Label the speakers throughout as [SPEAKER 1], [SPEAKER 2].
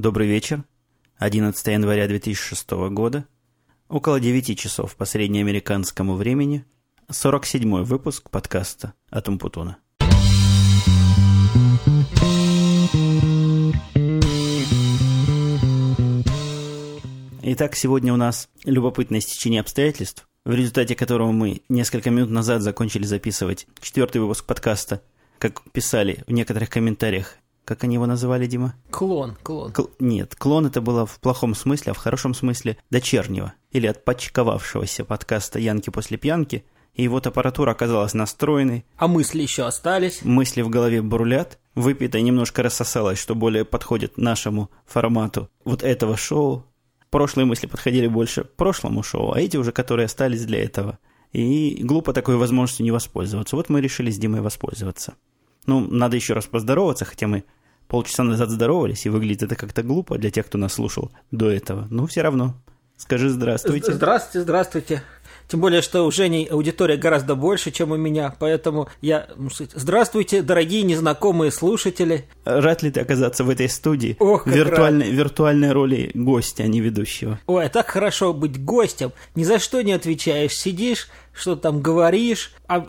[SPEAKER 1] Добрый вечер. 11 января 2006 года. Около 9 часов по среднеамериканскому времени. 47 выпуск подкаста от Умпутуна. Итак, сегодня у нас любопытное стечение обстоятельств, в результате которого мы несколько минут назад закончили записывать четвертый выпуск подкаста. Как писали в некоторых комментариях, как они его называли, Дима?
[SPEAKER 2] Клон, клон.
[SPEAKER 1] Кл- нет, клон это было в плохом смысле, а в хорошем смысле дочернего или отпочковавшегося подкаста «Янки после пьянки», и вот аппаратура оказалась настроенной.
[SPEAKER 2] А мысли еще остались?
[SPEAKER 1] Мысли в голове бурлят, выпитое немножко рассосалось, что более подходит нашему формату вот этого шоу. Прошлые мысли подходили больше прошлому шоу, а эти уже, которые остались для этого. И глупо такой возможностью не воспользоваться. Вот мы решили с Димой воспользоваться. Ну, надо еще раз поздороваться, хотя мы полчаса назад здоровались, и выглядит это как-то глупо для тех, кто нас слушал до этого. Но все равно. Скажи здравствуйте.
[SPEAKER 2] Здравствуйте, здравствуйте. Тем более, что у Жени аудитория гораздо больше, чем у меня, поэтому я... Здравствуйте, дорогие незнакомые слушатели.
[SPEAKER 1] Рад ли ты оказаться в этой студии?
[SPEAKER 2] Ох, как
[SPEAKER 1] виртуальной,
[SPEAKER 2] рад.
[SPEAKER 1] виртуальной роли гостя, а не ведущего.
[SPEAKER 2] Ой, так хорошо быть гостем. Ни за что не отвечаешь. Сидишь, что там говоришь, а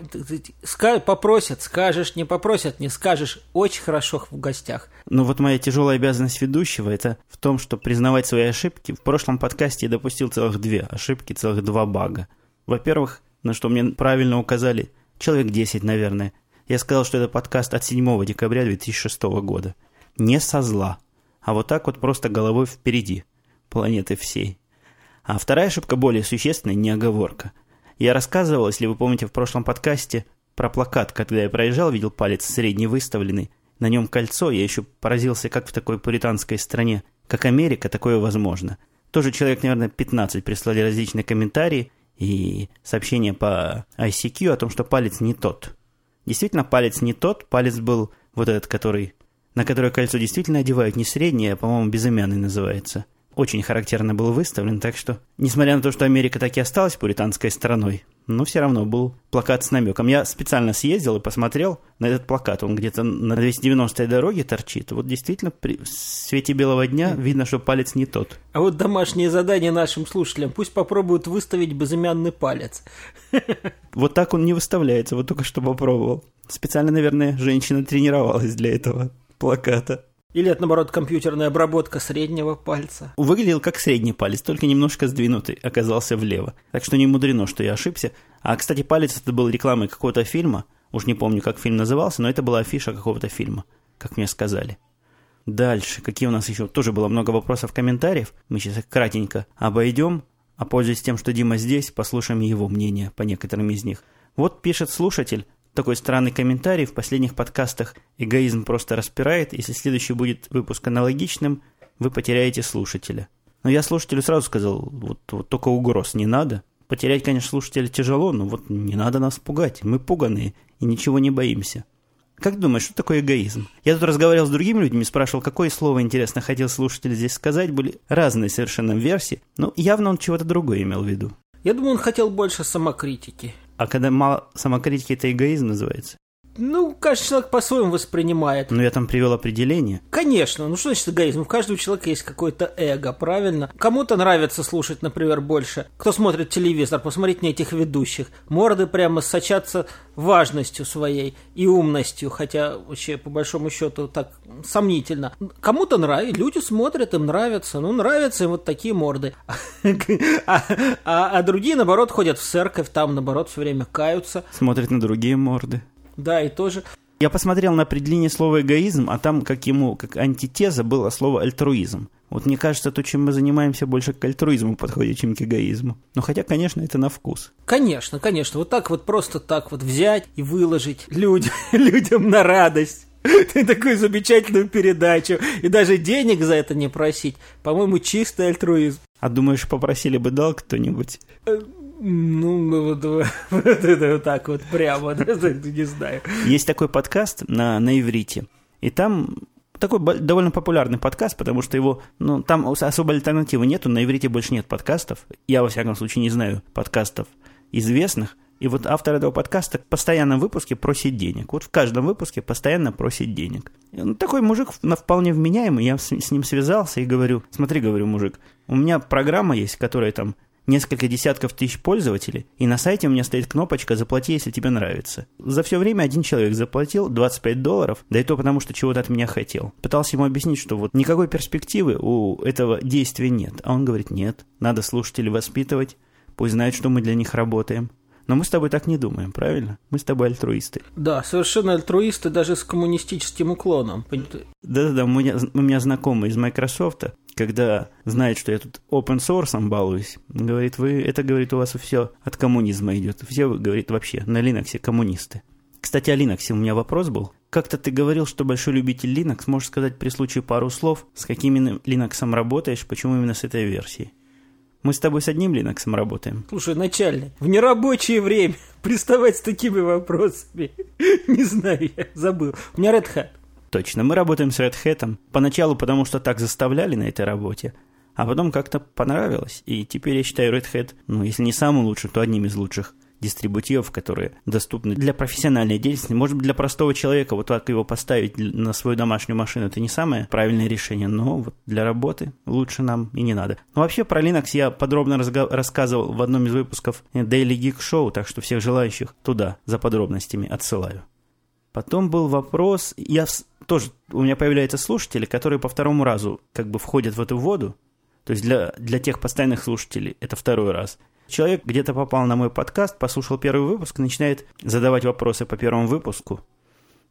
[SPEAKER 2] ска- попросят, скажешь, не попросят, не скажешь. Очень хорошо в гостях.
[SPEAKER 1] Ну вот моя тяжелая обязанность ведущего это в том, что признавать свои ошибки. В прошлом подкасте я допустил целых две ошибки, целых два бага. Во-первых, на что мне правильно указали, человек 10, наверное. Я сказал, что это подкаст от 7 декабря 2006 года. Не со зла, а вот так вот просто головой впереди планеты всей. А вторая ошибка более существенная, не оговорка. Я рассказывал, если вы помните, в прошлом подкасте про плакат, когда я проезжал, видел палец средний выставленный, на нем кольцо, я еще поразился, как в такой пуританской стране, как Америка, такое возможно. Тоже человек, наверное, 15 прислали различные комментарии и сообщения по ICQ о том, что палец не тот. Действительно, палец не тот, палец был вот этот, который, на который кольцо действительно одевают не среднее, а, по-моему, безымянный называется. Очень характерно был выставлен, так что, несмотря на то, что Америка так и осталась пуританской страной, но все равно был плакат с намеком. Я специально съездил и посмотрел на этот плакат. Он где-то на 290-й дороге торчит. Вот действительно, при свете белого дня видно, что палец не тот.
[SPEAKER 2] А вот домашнее задание нашим слушателям. Пусть попробуют выставить безымянный палец.
[SPEAKER 1] Вот так он не выставляется, вот только что попробовал. Специально, наверное, женщина тренировалась для этого плаката.
[SPEAKER 2] Или это, наоборот, компьютерная обработка среднего пальца.
[SPEAKER 1] Выглядел как средний палец, только немножко сдвинутый, оказался влево. Так что не мудрено, что я ошибся. А, кстати, палец это был рекламой какого-то фильма. Уж не помню, как фильм назывался, но это была афиша какого-то фильма, как мне сказали. Дальше, какие у нас еще? Тоже было много вопросов, комментариев. Мы сейчас их кратенько обойдем, а пользуясь тем, что Дима здесь, послушаем его мнение по некоторым из них. Вот пишет слушатель, такой странный комментарий в последних подкастах «Эгоизм просто распирает, если следующий будет выпуск аналогичным, вы потеряете слушателя». Но я слушателю сразу сказал, вот, вот только угроз не надо. Потерять, конечно, слушателя тяжело, но вот не надо нас пугать. Мы пуганые и ничего не боимся. Как думаешь, что такое эгоизм? Я тут разговаривал с другими людьми, спрашивал, какое слово, интересно, хотел слушатель здесь сказать. Были разные совершенно версии, но явно он чего-то другое имел в виду.
[SPEAKER 2] Я думаю, он хотел больше самокритики.
[SPEAKER 1] А когда мало самокритики, это эгоизм называется?
[SPEAKER 2] Ну, каждый человек по-своему воспринимает.
[SPEAKER 1] Ну, я там привел определение.
[SPEAKER 2] Конечно, ну что значит эгоизм? У каждого человека есть какое-то эго, правильно? Кому-то нравится слушать, например, больше. Кто смотрит телевизор, посмотреть на этих ведущих. Морды прямо сочатся важностью своей и умностью, хотя вообще по большому счету так сомнительно. Кому-то нравится, люди смотрят, им нравится, ну нравятся им вот такие морды. А, а, а другие, наоборот, ходят в церковь, там, наоборот, все время каются.
[SPEAKER 1] Смотрят на другие морды.
[SPEAKER 2] Да, и тоже
[SPEAKER 1] Я посмотрел на определение слова эгоизм, а там как ему, как антитеза было слово альтруизм. Вот мне кажется, то, чем мы занимаемся, больше к альтруизму подходит, чем к эгоизму. Но хотя, конечно, это на вкус.
[SPEAKER 2] Конечно, конечно. Вот так вот просто так вот взять и выложить людям, людям на радость. Такую замечательную передачу. И даже денег за это не просить. По-моему, чистый альтруизм.
[SPEAKER 1] А думаешь, попросили бы дал кто-нибудь?
[SPEAKER 2] Ну, вот, вот, вот вот так вот прямо, не знаю.
[SPEAKER 1] Есть такой подкаст на, на иврите. И там такой довольно популярный подкаст, потому что его, ну, там особой альтернативы нету, на иврите больше нет подкастов. Я, во всяком случае, не знаю подкастов известных, И вот автор этого подкаста в постоянном выпуске просит денег. Вот в каждом выпуске постоянно просит денег. Ну, такой мужик вполне вменяемый. Я с, с ним связался и говорю, смотри, говорю, мужик, у меня программа есть, которая там несколько десятков тысяч пользователей, и на сайте у меня стоит кнопочка «Заплати, если тебе нравится». За все время один человек заплатил 25 долларов, да и то потому, что чего-то от меня хотел. Пытался ему объяснить, что вот никакой перспективы у этого действия нет. А он говорит, нет, надо слушателей воспитывать, пусть знают, что мы для них работаем. Но мы с тобой так не думаем, правильно? Мы с тобой альтруисты.
[SPEAKER 2] Да, совершенно альтруисты даже с коммунистическим уклоном.
[SPEAKER 1] Да-да-да, у меня, у меня знакомый из Microsoft, когда знает, что я тут open source балуюсь, говорит, вы, это, говорит, у вас все от коммунизма идет. Все, говорит, вообще на Linux коммунисты. Кстати, о Linux у меня вопрос был. Как-то ты говорил, что большой любитель Linux. Можешь сказать при случае пару слов, с каким Linux работаешь, почему именно с этой версией? Мы с тобой с одним Linux работаем.
[SPEAKER 2] Слушай, начальник, в нерабочее время приставать с такими вопросами. Не знаю, я забыл. У меня Red Hat.
[SPEAKER 1] Точно, мы работаем с Red Hat. Поначалу потому, что так заставляли на этой работе. А потом как-то понравилось. И теперь я считаю Red Hat, ну, если не самым лучшим, то одним из лучших дистрибутивов, которые доступны для профессиональной деятельности. Может быть, для простого человека вот так его поставить на свою домашнюю машину, это не самое правильное решение, но вот для работы лучше нам и не надо. Но вообще про Linux я подробно рассказывал в одном из выпусков Daily Geek Show, так что всех желающих туда за подробностями отсылаю. Потом был вопрос, я тоже, у меня появляются слушатели, которые по второму разу как бы входят в эту воду, то есть для, для тех постоянных слушателей это второй раз – Человек где-то попал на мой подкаст, послушал первый выпуск начинает задавать вопросы по первому выпуску.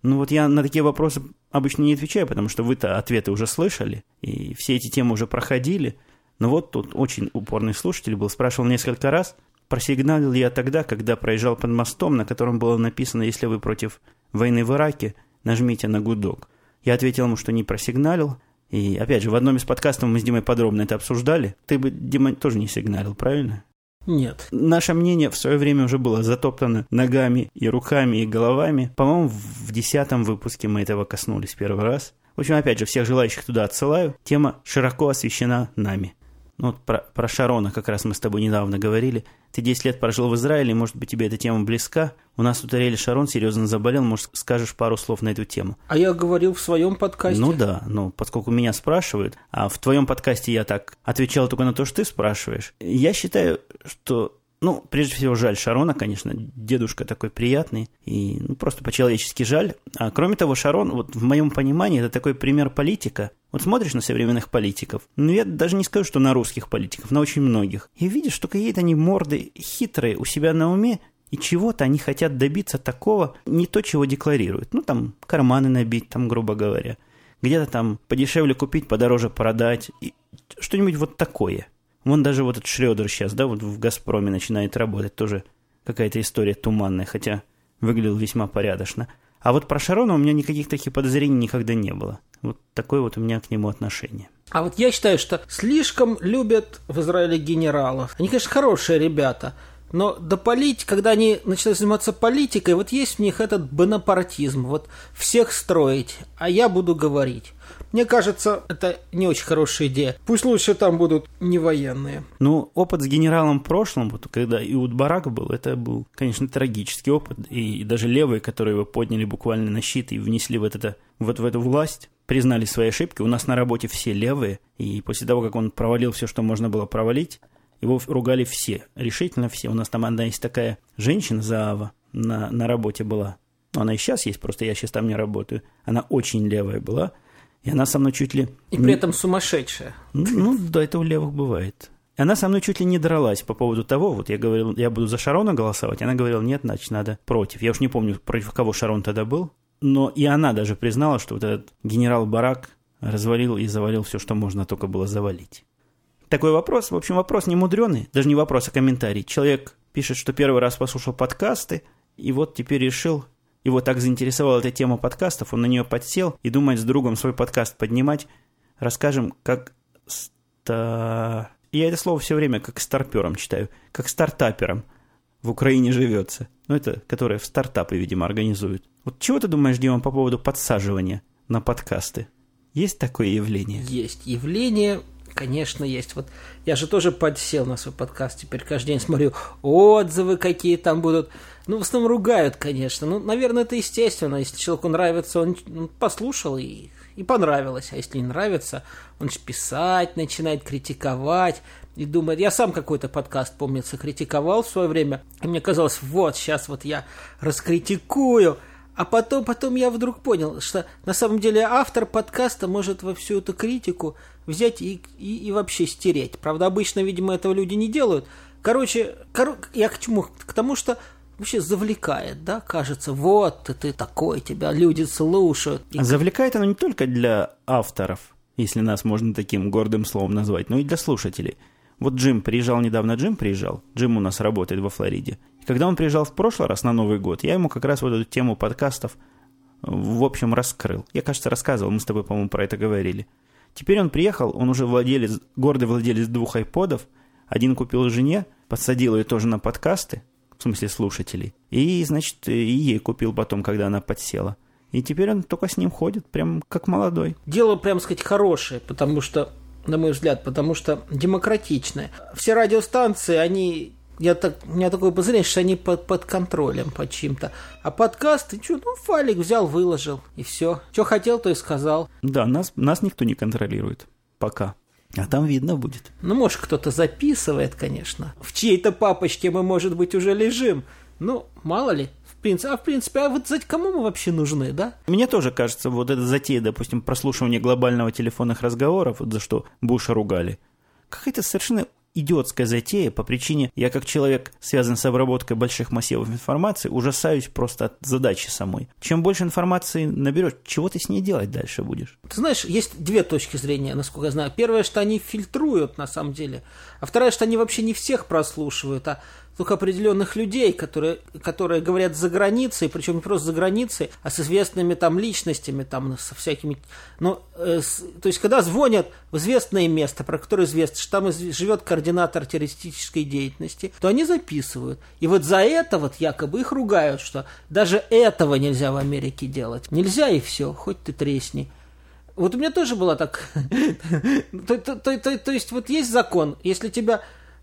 [SPEAKER 1] Ну вот я на такие вопросы обычно не отвечаю, потому что вы-то ответы уже слышали, и все эти темы уже проходили. Но вот тут очень упорный слушатель был, спрашивал несколько раз, просигналил я тогда, когда проезжал под мостом, на котором было написано «Если вы против войны в Ираке, нажмите на гудок». Я ответил ему, что не просигналил, и опять же, в одном из подкастов мы с Димой подробно это обсуждали. Ты бы, Дима, тоже не сигналил, правильно?
[SPEAKER 2] Нет.
[SPEAKER 1] Наше мнение в свое время уже было затоптано ногами и руками и головами. По-моему, в десятом выпуске мы этого коснулись первый раз. В общем, опять же, всех желающих туда отсылаю. Тема широко освещена нами. Ну, вот про, про Шарона как раз мы с тобой недавно говорили. Ты 10 лет прожил в Израиле, может быть, тебе эта тема близка. У нас тут Ариэль Шарон серьезно заболел, может, скажешь пару слов на эту тему.
[SPEAKER 2] А я говорил в своем подкасте.
[SPEAKER 1] Ну да, ну, поскольку меня спрашивают, а в твоем подкасте я так отвечал только на то, что ты спрашиваешь. Я считаю, что ну, прежде всего, жаль Шарона, конечно, дедушка такой приятный, и ну, просто по-человечески жаль. А кроме того, Шарон, вот в моем понимании, это такой пример политика. Вот смотришь на современных политиков, ну, я даже не скажу, что на русских политиков, на очень многих, и видишь, что какие-то они морды хитрые у себя на уме, и чего-то они хотят добиться такого, не то, чего декларируют. Ну, там, карманы набить, там, грубо говоря. Где-то там подешевле купить, подороже продать. И что-нибудь вот такое – Вон даже вот этот Шредер сейчас, да, вот в «Газпроме» начинает работать. Тоже какая-то история туманная, хотя выглядел весьма порядочно. А вот про Шарона у меня никаких таких подозрений никогда не было. Вот такое вот у меня к нему отношение.
[SPEAKER 2] А вот я считаю, что слишком любят в Израиле генералов. Они, конечно, хорошие ребята, но до полит, когда они начинают заниматься политикой, вот есть в них этот бонапартизм, вот всех строить, а я буду говорить. Мне кажется, это не очень хорошая идея. Пусть лучше там будут не военные.
[SPEAKER 1] Ну, опыт с генералом в прошлом, вот когда Иуд Барак был, это был, конечно, трагический опыт. И, даже левые, которые его подняли буквально на щит и внесли вот это, вот в эту власть, признали свои ошибки. У нас на работе все левые, и после того, как он провалил все, что можно было провалить, его ругали все, решительно все. У нас там одна есть такая женщина, Заава, на, на работе была. Она и сейчас есть, просто я сейчас там не работаю. Она очень левая была. И она со мной чуть ли...
[SPEAKER 2] И при этом сумасшедшая.
[SPEAKER 1] Ну, ну, да, это у левых бывает. И она со мной чуть ли не дралась по поводу того, вот я говорил, я буду за Шарона голосовать, она говорила, нет, значит, надо против. Я уж не помню, против кого Шарон тогда был, но и она даже признала, что вот этот генерал Барак развалил и завалил все, что можно только было завалить. Такой вопрос, в общем, вопрос не мудреный, даже не вопрос, а комментарий. Человек пишет, что первый раз послушал подкасты, и вот теперь решил его так заинтересовала эта тема подкастов, он на нее подсел и думает с другом свой подкаст поднимать. Расскажем, как ста... Я это слово все время как старпером читаю, как стартапером в Украине живется. Ну, это, которое в стартапы, видимо, организуют. Вот чего ты думаешь, Дима, по поводу подсаживания на подкасты? Есть такое явление?
[SPEAKER 2] Есть явление, конечно, есть. Вот я же тоже подсел на свой подкаст, теперь каждый день смотрю отзывы, какие там будут. Ну, в основном ругают, конечно. Ну, наверное, это естественно. Если человеку нравится, он послушал и, и понравилось. А если не нравится, он же писать начинает, критиковать и думает, я сам какой-то подкаст, помнится, критиковал в свое время, и мне казалось, вот, сейчас вот я раскритикую, а потом, потом я вдруг понял, что на самом деле автор подкаста может во всю эту критику взять и, и, и вообще стереть. Правда, обычно, видимо, этого люди не делают. Короче, кор... я к чему? К тому, что вообще завлекает, да, кажется, вот ты, ты такой, тебя люди слушают.
[SPEAKER 1] И... Завлекает оно не только для авторов, если нас можно таким гордым словом назвать, но и для слушателей. Вот Джим приезжал недавно, Джим приезжал, Джим у нас работает во Флориде. И когда он приезжал в прошлый раз на Новый год, я ему как раз вот эту тему подкастов в общем раскрыл. Я, кажется, рассказывал, мы с тобой, по-моему, про это говорили. Теперь он приехал, он уже владелец, гордый владелец двух айподов. Один купил жене, подсадил ее тоже на подкасты, в смысле слушателей. И, значит, и ей купил потом, когда она подсела. И теперь он только с ним ходит, прям как молодой.
[SPEAKER 2] Дело, прям сказать, хорошее, потому что, на мой взгляд, потому что демократичное. Все радиостанции, они я так, у меня такое подозрение, что они под, под контролем под чьим-то. А подкасты, что, ну, файлик взял, выложил, и все. Что хотел, то и сказал.
[SPEAKER 1] Да, нас, нас никто не контролирует. Пока. А там видно будет.
[SPEAKER 2] Ну, может, кто-то записывает, конечно. В чьей-то папочке мы, может быть, уже лежим. Ну, мало ли. В принципе, а в принципе, а вот кому мы вообще нужны, да?
[SPEAKER 1] Мне тоже кажется, вот эта затея, допустим, прослушивание глобального телефонных разговоров, вот за что Буша ругали, какая-то совершенно идиотская затея по причине, я как человек, связан с обработкой больших массивов информации, ужасаюсь просто от задачи самой. Чем больше информации наберешь, чего ты с ней делать дальше будешь?
[SPEAKER 2] Ты знаешь, есть две точки зрения, насколько я знаю. Первое, что они фильтруют на самом деле, а второе, что они вообще не всех прослушивают, а только определенных людей, которые, которые говорят за границей, причем не просто за границей, а с известными там личностями, там, со всякими... Ну, э, с, то есть, когда звонят в известное место, про которое известно, что там живет координатор террористической деятельности, то они записывают. И вот за это вот якобы их ругают, что даже этого нельзя в Америке делать. Нельзя и все, хоть ты тресни. Вот у меня тоже было так. то есть, вот есть закон, если тебя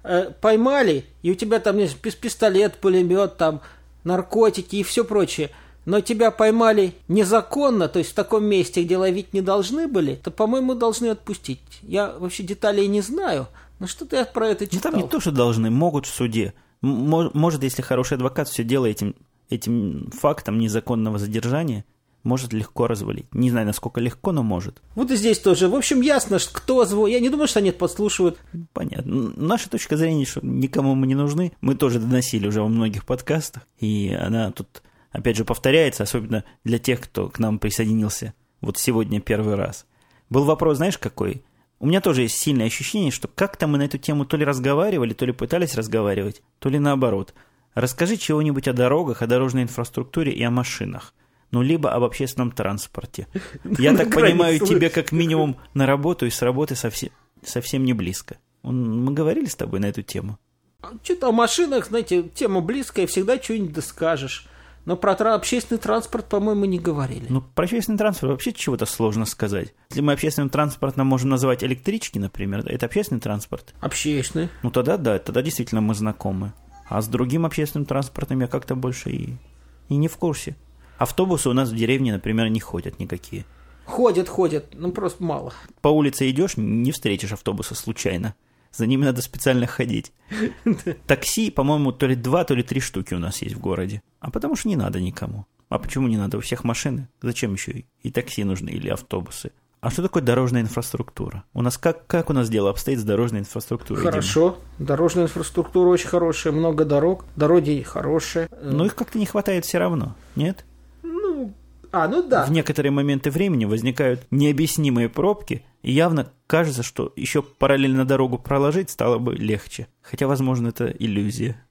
[SPEAKER 2] э, поймали, и у тебя там есть пистолет, пулемет, там наркотики и все прочее, но тебя поймали незаконно, то есть в таком месте, где ловить не должны были, то, по-моему, должны отпустить. Я вообще деталей не знаю, но что-то я про это читал.
[SPEAKER 1] Ну, там не то, что должны, могут в суде. Может, если хороший адвокат все дело этим, этим фактом незаконного задержания – может легко развалить. Не знаю, насколько легко, но может.
[SPEAKER 2] Вот и здесь тоже. В общем, ясно, что кто звонит. Я не думаю, что они это подслушивают.
[SPEAKER 1] Понятно. Наша точка зрения, что никому мы не нужны. Мы тоже доносили уже во многих подкастах. И она тут, опять же, повторяется, особенно для тех, кто к нам присоединился вот сегодня первый раз. Был вопрос, знаешь, какой? У меня тоже есть сильное ощущение, что как-то мы на эту тему то ли разговаривали, то ли пытались разговаривать, то ли наоборот. Расскажи чего-нибудь о дорогах, о дорожной инфраструктуре и о машинах ну, либо об общественном транспорте. Я так понимаю, тебе как минимум на работу и с работы совсем, совсем не близко. Мы говорили с тобой на эту тему?
[SPEAKER 2] Что-то о машинах, знаете, тема близкая, всегда что-нибудь доскажешь. Но про общественный транспорт, по-моему, не говорили.
[SPEAKER 1] Ну, про общественный транспорт вообще чего-то сложно сказать. Если мы общественным транспортом можем называть электрички, например, это общественный транспорт?
[SPEAKER 2] Общественный.
[SPEAKER 1] Ну, тогда да, тогда действительно мы знакомы. А с другим общественным транспортом я как-то больше и, и не в курсе. Автобусы у нас в деревне, например, не ходят никакие.
[SPEAKER 2] Ходят, ходят, ну просто мало.
[SPEAKER 1] По улице идешь, не встретишь автобуса случайно. За ними надо специально ходить. Такси, по-моему, то ли два, то ли три штуки у нас есть в городе. А потому что не надо никому. А почему не надо? У всех машины. Зачем еще и такси нужны или автобусы? А что такое дорожная инфраструктура? У нас как, как у нас дело обстоит с дорожной инфраструктурой?
[SPEAKER 2] Хорошо. Дима? Дорожная инфраструктура очень хорошая, много дорог, дороги хорошие.
[SPEAKER 1] Но их как-то не хватает все равно, нет?
[SPEAKER 2] А, ну да.
[SPEAKER 1] В некоторые моменты времени возникают необъяснимые пробки, и явно кажется, что еще параллельно дорогу проложить стало бы легче. Хотя, возможно, это иллюзия.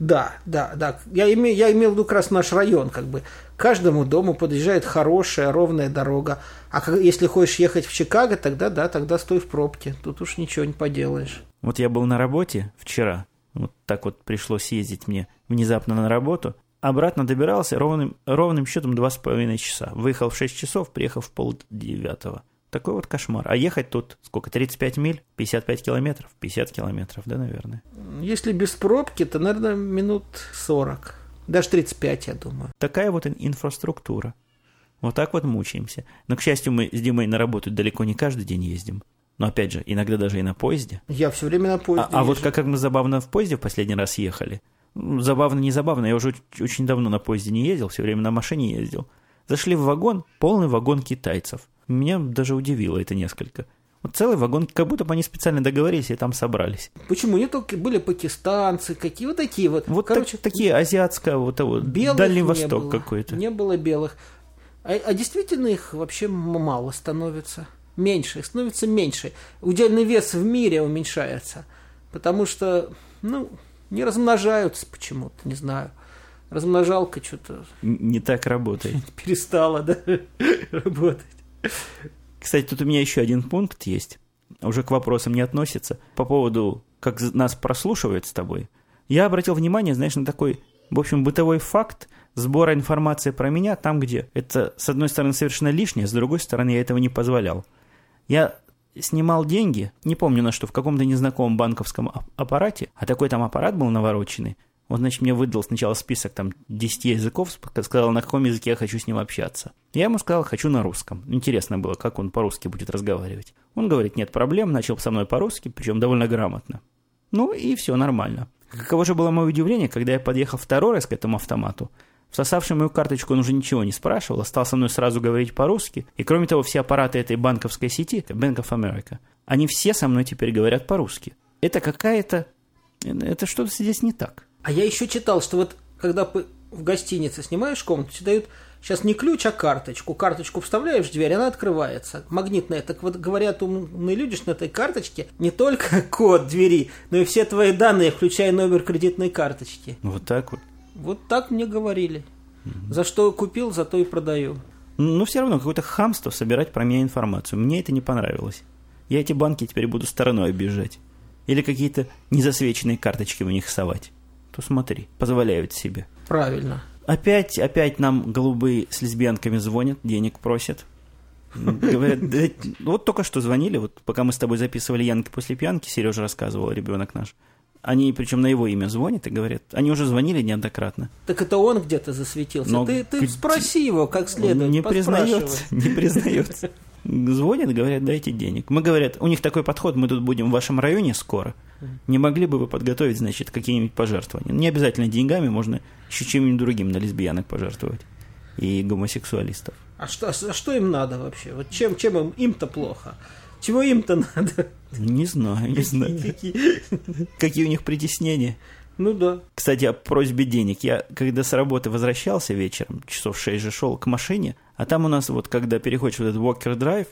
[SPEAKER 2] Да, да, да. Я имею, я имел в виду как раз наш район, как бы. К каждому дому подъезжает хорошая, ровная дорога. А как, если хочешь ехать в Чикаго, тогда да, тогда стой в пробке. Тут уж ничего не поделаешь.
[SPEAKER 1] Вот я был на работе вчера. Вот так вот пришлось ездить мне внезапно на работу. Обратно добирался ровным, ровным счетом два с половиной часа. Выехал в 6 часов, приехал в пол девятого. Такой вот кошмар. А ехать тут сколько? 35 миль? 55 километров? 50 километров, да, наверное?
[SPEAKER 2] Если без пробки, то, наверное, минут 40. Даже 35, я думаю.
[SPEAKER 1] Такая вот инфраструктура. Вот так вот мучаемся. Но, к счастью, мы с Димой на работу далеко не каждый день ездим. Но, опять же, иногда даже и на поезде.
[SPEAKER 2] Я все время на поезде
[SPEAKER 1] А, а вот как, как мы забавно в поезде в последний раз ехали. Забавно, не забавно. Я уже очень давно на поезде не ездил, все время на машине ездил. Зашли в вагон, полный вагон китайцев. Меня даже удивило это несколько. Вот целый вагон, как будто бы они специально договорились и там собрались.
[SPEAKER 2] Почему? Не только были пакистанцы, какие вот такие вот.
[SPEAKER 1] Вот Короче, так, такие азиатское, вот того, Дальний Восток какой-то.
[SPEAKER 2] Не было белых. А, а действительно их вообще мало становится. Меньше, их становится меньше. Удельный вес в мире уменьшается. Потому что, ну, не размножаются почему-то, не знаю. Размножалка что-то...
[SPEAKER 1] Не так работает.
[SPEAKER 2] Перестала, да, работать.
[SPEAKER 1] Кстати, тут у меня еще один пункт есть. Уже к вопросам не относится. По поводу, как нас прослушивают с тобой. Я обратил внимание, знаешь, на такой, в общем, бытовой факт сбора информации про меня там, где это, с одной стороны, совершенно лишнее, с другой стороны, я этого не позволял. Я снимал деньги, не помню на что, в каком-то незнакомом банковском аппарате, а такой там аппарат был навороченный. Он, значит, мне выдал сначала список там 10 языков, сказал, на каком языке я хочу с ним общаться. Я ему сказал, хочу на русском. Интересно было, как он по-русски будет разговаривать. Он говорит, нет проблем, начал со мной по-русски, причем довольно грамотно. Ну и все нормально. Каково же было мое удивление, когда я подъехал второй раз к этому автомату. Всосавший мою карточку он уже ничего не спрашивал, а стал со мной сразу говорить по-русски. И кроме того, все аппараты этой банковской сети, Bank of America, они все со мной теперь говорят по-русски. Это какая-то... Это что-то здесь не так.
[SPEAKER 2] А я еще читал, что вот когда в гостинице снимаешь комнату, тебе дают сейчас не ключ, а карточку. Карточку вставляешь в дверь, она открывается. Магнитная. Так вот говорят умные люди, что на этой карточке не только код двери, но и все твои данные, включая номер кредитной карточки.
[SPEAKER 1] Вот так вот.
[SPEAKER 2] Вот так мне говорили. mm За что купил, за то и продаю.
[SPEAKER 1] Но все равно какое-то хамство собирать про меня информацию. Мне это не понравилось. Я эти банки теперь буду стороной обижать. Или какие-то незасвеченные карточки в них совать то смотри, позволяют себе.
[SPEAKER 2] Правильно.
[SPEAKER 1] Опять, опять нам голубые с лесбиянками звонят, денег просят. Говорят, да, вот только что звонили, вот пока мы с тобой записывали Янки после пьянки, Сережа рассказывал, ребенок наш. Они, причем на его имя звонят и говорят, они уже звонили неоднократно.
[SPEAKER 2] Так это он где-то засветился. Но ты, ты спроси его как следует.
[SPEAKER 1] Он не признается, не признается. Звонят, говорят, дайте денег. Мы говорят, у них такой подход, мы тут будем в вашем районе скоро. Не могли бы вы подготовить, значит, какие-нибудь пожертвования? Не обязательно деньгами, можно еще чем-нибудь другим на лесбиянок пожертвовать. И гомосексуалистов.
[SPEAKER 2] А что, а что им надо вообще? Вот чем, чем им, им-то плохо? Чего им-то надо?
[SPEAKER 1] Не знаю, не знаю. Какие у них притеснения?
[SPEAKER 2] Ну да.
[SPEAKER 1] Кстати, о просьбе денег. Я, когда с работы возвращался вечером, часов шесть же шел к машине, а там у нас вот, когда переходишь в этот Walker Drive,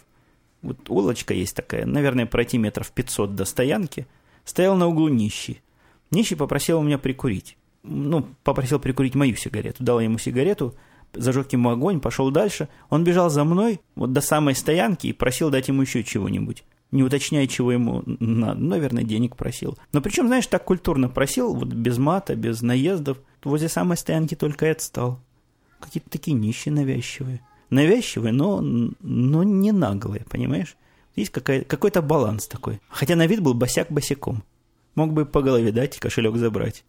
[SPEAKER 1] вот улочка есть такая, наверное, пройти метров 500 до стоянки, стоял на углу нищий. Нищий попросил у меня прикурить. Ну, попросил прикурить мою сигарету. Дал ему сигарету, зажег ему огонь, пошел дальше. Он бежал за мной вот до самой стоянки и просил дать ему еще чего-нибудь не уточняя, чего ему надо. Ну, наверное, денег просил. Но причем, знаешь, так культурно просил, вот без мата, без наездов. Возле самой стоянки только и отстал. Какие-то такие нищие навязчивые. Навязчивые, но, но не наглые, понимаешь? Есть какой-то баланс такой. Хотя на вид был босяк босиком. Мог бы по голове дать и кошелек забрать.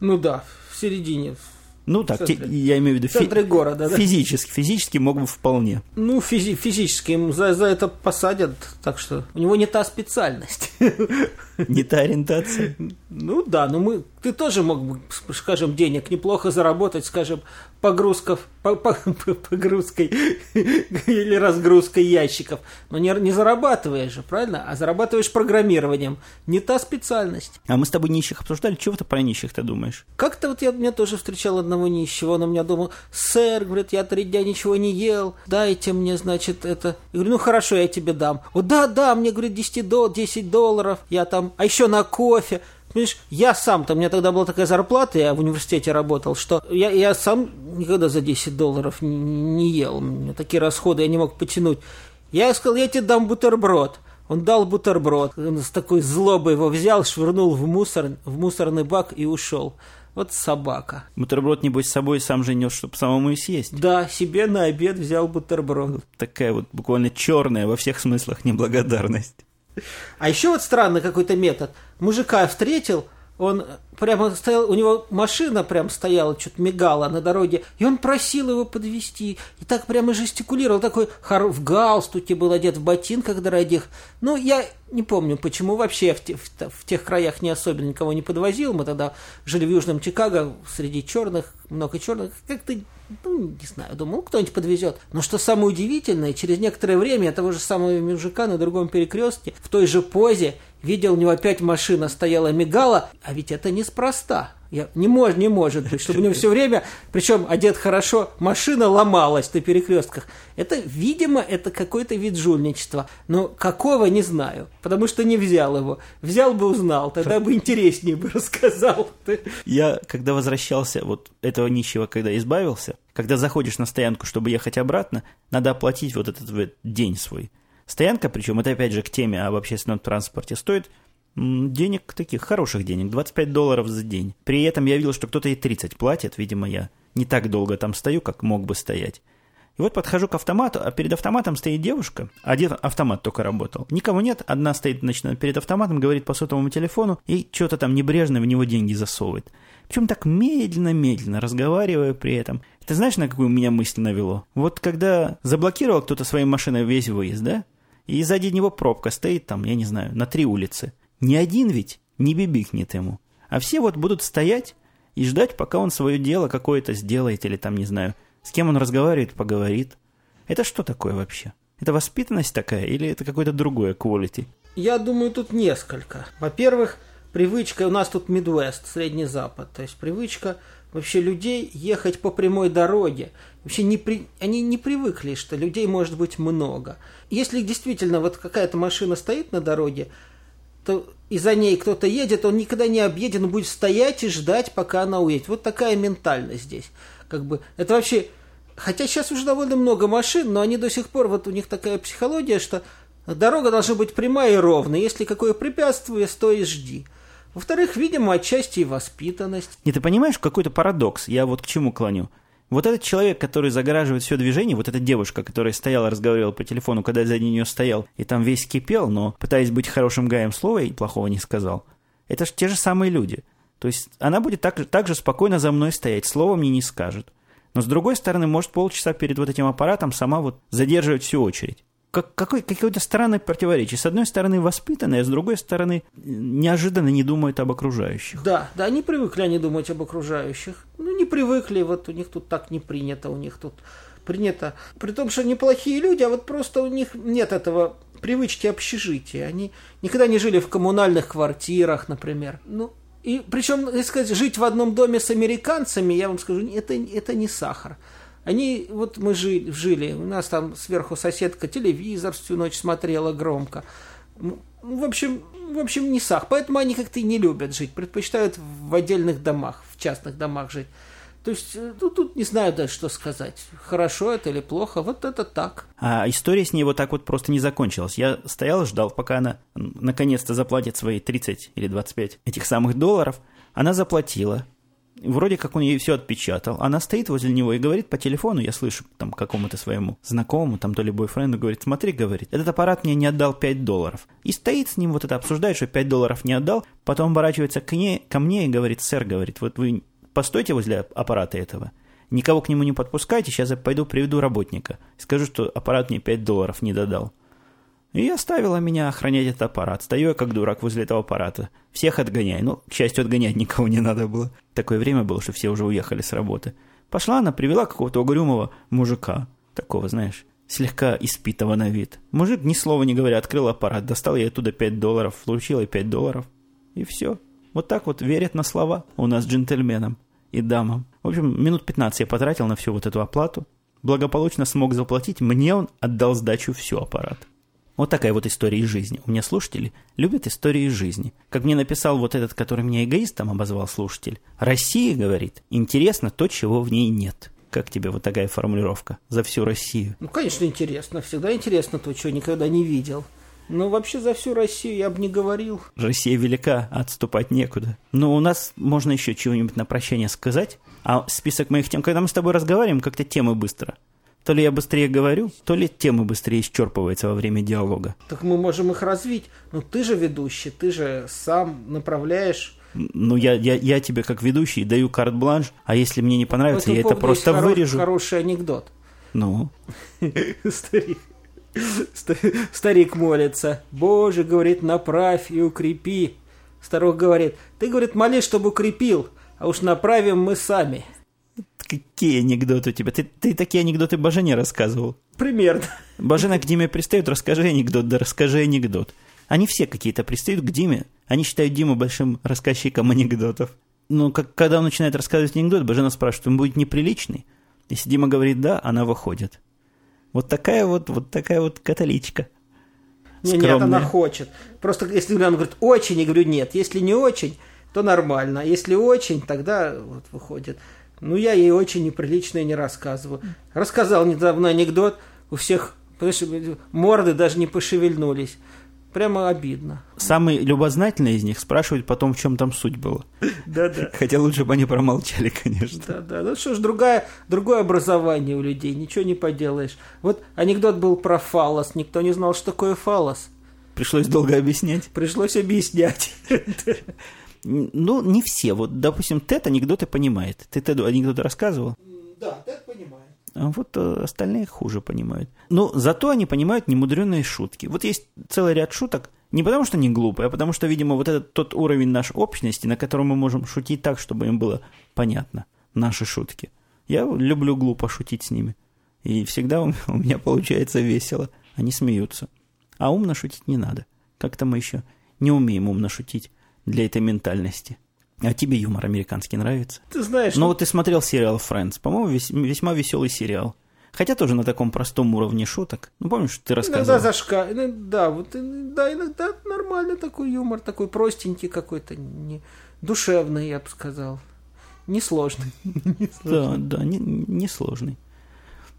[SPEAKER 2] Ну да, в середине,
[SPEAKER 1] ну так, те, я имею в виду
[SPEAKER 2] фи- города, да?
[SPEAKER 1] физически, физически мог бы вполне.
[SPEAKER 2] Ну, физи- физически ему за, за это посадят, так что у него не та специальность.
[SPEAKER 1] Не та ориентация.
[SPEAKER 2] Ну да, но мы, ты тоже мог бы, скажем, денег неплохо заработать, скажем, погрузков, по, по, погрузкой или разгрузкой ящиков. Но не, не зарабатываешь же, правильно? А зарабатываешь программированием. Не та специальность.
[SPEAKER 1] А мы с тобой нищих обсуждали. Чего ты про нищих ты думаешь?
[SPEAKER 2] Как-то вот я, меня тоже встречал одного нищего. Он у меня думал, сэр, говорит, я три дня ничего не ел. Дайте мне, значит, это. Я говорю, ну хорошо, я тебе дам. О, да, да, мне, говорит, 10, до, 10 долларов. Я там, а еще на кофе. Понимаешь, я сам-то, у меня тогда была такая зарплата, я в университете работал, что я, я сам никогда за 10 долларов не, не ел. У меня такие расходы я не мог потянуть. Я сказал, я тебе дам бутерброд. Он дал бутерброд, он с такой злобой его взял, швырнул в мусор, в мусорный бак и ушел. Вот собака.
[SPEAKER 1] Бутерброд, небось, с собой сам же нес, чтобы самому и съесть.
[SPEAKER 2] Да, себе на обед взял бутерброд.
[SPEAKER 1] Такая вот буквально черная во всех смыслах неблагодарность.
[SPEAKER 2] А еще вот странный какой-то метод. Мужика встретил, он прямо стоял, у него машина прям стояла, что-то мигала на дороге, и он просил его подвести и так прямо жестикулировал, такой в галстуке был одет, в ботинках дорогих. Ну, я не помню, почему вообще я в, те, в, в тех краях не особенно никого не подвозил. Мы тогда жили в Южном Чикаго, среди черных, много черных. Как-то ну, не знаю, думал, кто-нибудь подвезет. Но что самое удивительное, через некоторое время того же самого мужика на другом перекрестке в той же позе видел, у него опять машина стояла, мигала, а ведь это неспроста. Я, не, может, не может быть, чтобы у него все время, причем одет хорошо, машина ломалась на перекрестках. Это, видимо, это какой-то вид жульничества. Но какого, не знаю, потому что не взял его. Взял бы, узнал, тогда бы интереснее бы рассказал.
[SPEAKER 1] Я, когда возвращался, вот этого нищего, когда избавился, когда заходишь на стоянку, чтобы ехать обратно, надо оплатить вот этот вот день свой. Стоянка, причем это опять же к теме об общественном транспорте, стоит денег таких, хороших денег, 25 долларов за день. При этом я видел, что кто-то и 30 платит, видимо, я не так долго там стою, как мог бы стоять. И вот подхожу к автомату, а перед автоматом стоит девушка. Один автомат только работал. Никого нет, одна стоит значит, перед автоматом, говорит по сотовому телефону и что-то там небрежно в него деньги засовывает. Причем так медленно-медленно, разговаривая при этом. Ты знаешь, на какую меня мысль навело? Вот когда заблокировал кто-то своей машиной весь выезд, да? И сзади него пробка стоит там, я не знаю, на три улицы. Ни один ведь не бибикнет ему. А все вот будут стоять и ждать, пока он свое дело какое-то сделает или там, не знаю, с кем он разговаривает, поговорит. Это что такое вообще? Это воспитанность такая или это какое-то другое quality?
[SPEAKER 2] Я думаю, тут несколько. Во-первых, привычка, у нас тут Midwest, Средний Запад, то есть привычка вообще людей ехать по прямой дороге. Вообще не при... они не привыкли, что людей может быть много. Если действительно вот какая-то машина стоит на дороге, то и за ней кто-то едет, он никогда не объедет, он будет стоять и ждать, пока она уедет. Вот такая ментальность здесь. Как бы, это вообще... Хотя сейчас уже довольно много машин, но они до сих пор, вот у них такая психология, что дорога должна быть прямая и ровная. Если какое препятствие, стой и жди. Во-вторых, видимо, отчасти и воспитанность.
[SPEAKER 1] И ты понимаешь, какой-то парадокс. Я вот к чему клоню. Вот этот человек, который загораживает все движение, вот эта девушка, которая стояла, разговаривала по телефону, когда я за нее стоял, и там весь кипел, но пытаясь быть хорошим гаем слова и плохого не сказал. Это же те же самые люди. То есть она будет так, так же спокойно за мной стоять, слова мне не скажет. Но с другой стороны, может полчаса перед вот этим аппаратом сама вот задерживать всю очередь как, какой, какое-то странное противоречие. С одной стороны воспитанные, а с другой стороны неожиданно не думают об окружающих.
[SPEAKER 2] Да, да, они привыкли они думать об окружающих. Ну, не привыкли, вот у них тут так не принято, у них тут принято. При том, что они плохие люди, а вот просто у них нет этого привычки общежития. Они никогда не жили в коммунальных квартирах, например. Ну, и причем, если сказать, жить в одном доме с американцами, я вам скажу, это, это не сахар. Они, вот мы жили, жили, у нас там сверху соседка телевизор всю ночь смотрела громко. Ну, в общем, в общем, не сах. Поэтому они как-то и не любят жить, предпочитают в отдельных домах, в частных домах жить. То есть ну, тут не знаю даже, что сказать. Хорошо это или плохо, вот это так.
[SPEAKER 1] А история с ней вот так вот просто не закончилась. Я стоял, ждал, пока она наконец-то заплатит свои 30 или 25 этих самых долларов. Она заплатила. Вроде как он ей все отпечатал. Она стоит возле него и говорит по телефону, я слышу там какому-то своему знакомому, там то ли бойфренду, говорит, смотри, говорит, этот аппарат мне не отдал 5 долларов. И стоит с ним вот это обсуждает, что 5 долларов не отдал, потом оборачивается к ней, ко мне и говорит, сэр, говорит, вот вы постойте возле аппарата этого, никого к нему не подпускайте, сейчас я пойду приведу работника, скажу, что аппарат мне 5 долларов не додал. И оставила меня охранять этот аппарат. Стою я как дурак возле этого аппарата. Всех отгоняю. Ну, к счастью, отгонять никого не надо было. Такое время было, что все уже уехали с работы. Пошла она, привела какого-то угрюмого мужика. Такого, знаешь, слегка испитого на вид. Мужик, ни слова не говоря, открыл аппарат, достал ей оттуда 5 долларов, ей 5 долларов. И все. Вот так вот верят на слова у нас джентльменам и дамам. В общем, минут 15 я потратил на всю вот эту оплату. Благополучно смог заплатить, мне он отдал сдачу всю аппарат. Вот такая вот история из жизни. У меня слушатели любят истории из жизни. Как мне написал вот этот, который меня эгоистом обозвал слушатель. Россия, говорит, интересно то, чего в ней нет. Как тебе вот такая формулировка за всю Россию?
[SPEAKER 2] Ну, конечно, интересно. Всегда интересно то, чего никогда не видел. Ну, вообще за всю Россию я бы не говорил.
[SPEAKER 1] Россия велика, а отступать некуда. Но у нас можно еще чего-нибудь на прощание сказать. А список моих тем, когда мы с тобой разговариваем, как-то темы быстро. То ли я быстрее говорю, то ли темы быстрее исчерпываются во время диалога.
[SPEAKER 2] Так мы можем их развить. Ну, ты же ведущий, ты же сам направляешь
[SPEAKER 1] ну, я, я, я тебе как ведущий даю карт-бланш, а если мне не понравится, я это просто
[SPEAKER 2] хоро-
[SPEAKER 1] вырежу.
[SPEAKER 2] Хороший анекдот.
[SPEAKER 1] Ну?
[SPEAKER 2] Старик. Старик молится. Боже, говорит, направь и укрепи. Старик говорит, ты, говорит, молись, чтобы укрепил, а уж направим мы сами.
[SPEAKER 1] Какие анекдоты у тебя? Ты, ты такие анекдоты Бажене рассказывал.
[SPEAKER 2] Примерно.
[SPEAKER 1] Бажена к Диме пристает, расскажи анекдот, да расскажи анекдот. Они все какие-то пристают к Диме. Они считают Диму большим рассказчиком анекдотов. Но как, когда он начинает рассказывать анекдот, Бажена спрашивает, он будет неприличный? Если Дима говорит «да», она выходит. Вот такая вот, вот такая вот католичка.
[SPEAKER 2] Не, нет, она хочет. Просто если он говорит «очень», я говорю «нет». Если не очень, то нормально. А если очень, тогда вот выходит. Ну, я ей очень неприличное не рассказываю. Рассказал недавно анекдот, у всех морды даже не пошевельнулись. Прямо обидно.
[SPEAKER 1] Самый любознательный из них спрашивает потом, в чем там суть была.
[SPEAKER 2] Да-да.
[SPEAKER 1] Хотя лучше бы они промолчали, конечно.
[SPEAKER 2] Да-да. Ну что ж, другая, другое образование у людей, ничего не поделаешь. Вот анекдот был про фалос. Никто не знал, что такое фалос.
[SPEAKER 1] Пришлось долго объяснять.
[SPEAKER 2] Пришлось объяснять.
[SPEAKER 1] Ну, не все. Вот, допустим, Тед анекдоты понимает. Ты Теду анекдоты рассказывал?
[SPEAKER 2] Да, Тед понимает.
[SPEAKER 1] А вот э, остальные хуже понимают. Но зато они понимают немудренные шутки. Вот есть целый ряд шуток, не потому что они глупые, а потому что, видимо, вот этот тот уровень нашей общности, на котором мы можем шутить так, чтобы им было понятно наши шутки. Я люблю глупо шутить с ними. И всегда у меня получается весело. Они смеются. А умно шутить не надо. Как-то мы еще не умеем умно шутить для этой ментальности. А тебе юмор американский нравится?
[SPEAKER 2] Ты знаешь...
[SPEAKER 1] Ну, вот ты смотрел сериал «Friends». По-моему, вес, весьма веселый сериал. Хотя тоже на таком простом уровне шуток. Ну, помнишь, ты рассказывал?
[SPEAKER 2] Иногда зашка... Да, вот, да, иногда нормально такой юмор, такой простенький какой-то, не... душевный, я бы сказал. Несложный.
[SPEAKER 1] Да, да, не, несложный.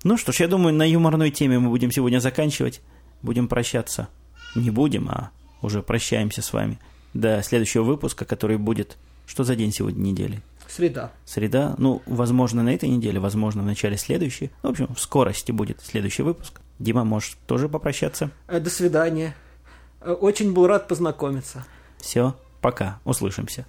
[SPEAKER 1] Ну что ж, я думаю, на юморной теме мы будем сегодня заканчивать. Будем прощаться. Не будем, а уже прощаемся с вами до следующего выпуска, который будет что за день сегодня недели?
[SPEAKER 2] Среда.
[SPEAKER 1] Среда. Ну, возможно, на этой неделе, возможно, в начале следующей. В общем, в скорости будет следующий выпуск. Дима, можешь тоже попрощаться?
[SPEAKER 2] Э, до свидания. Э, очень был рад познакомиться.
[SPEAKER 1] Все, пока, услышимся.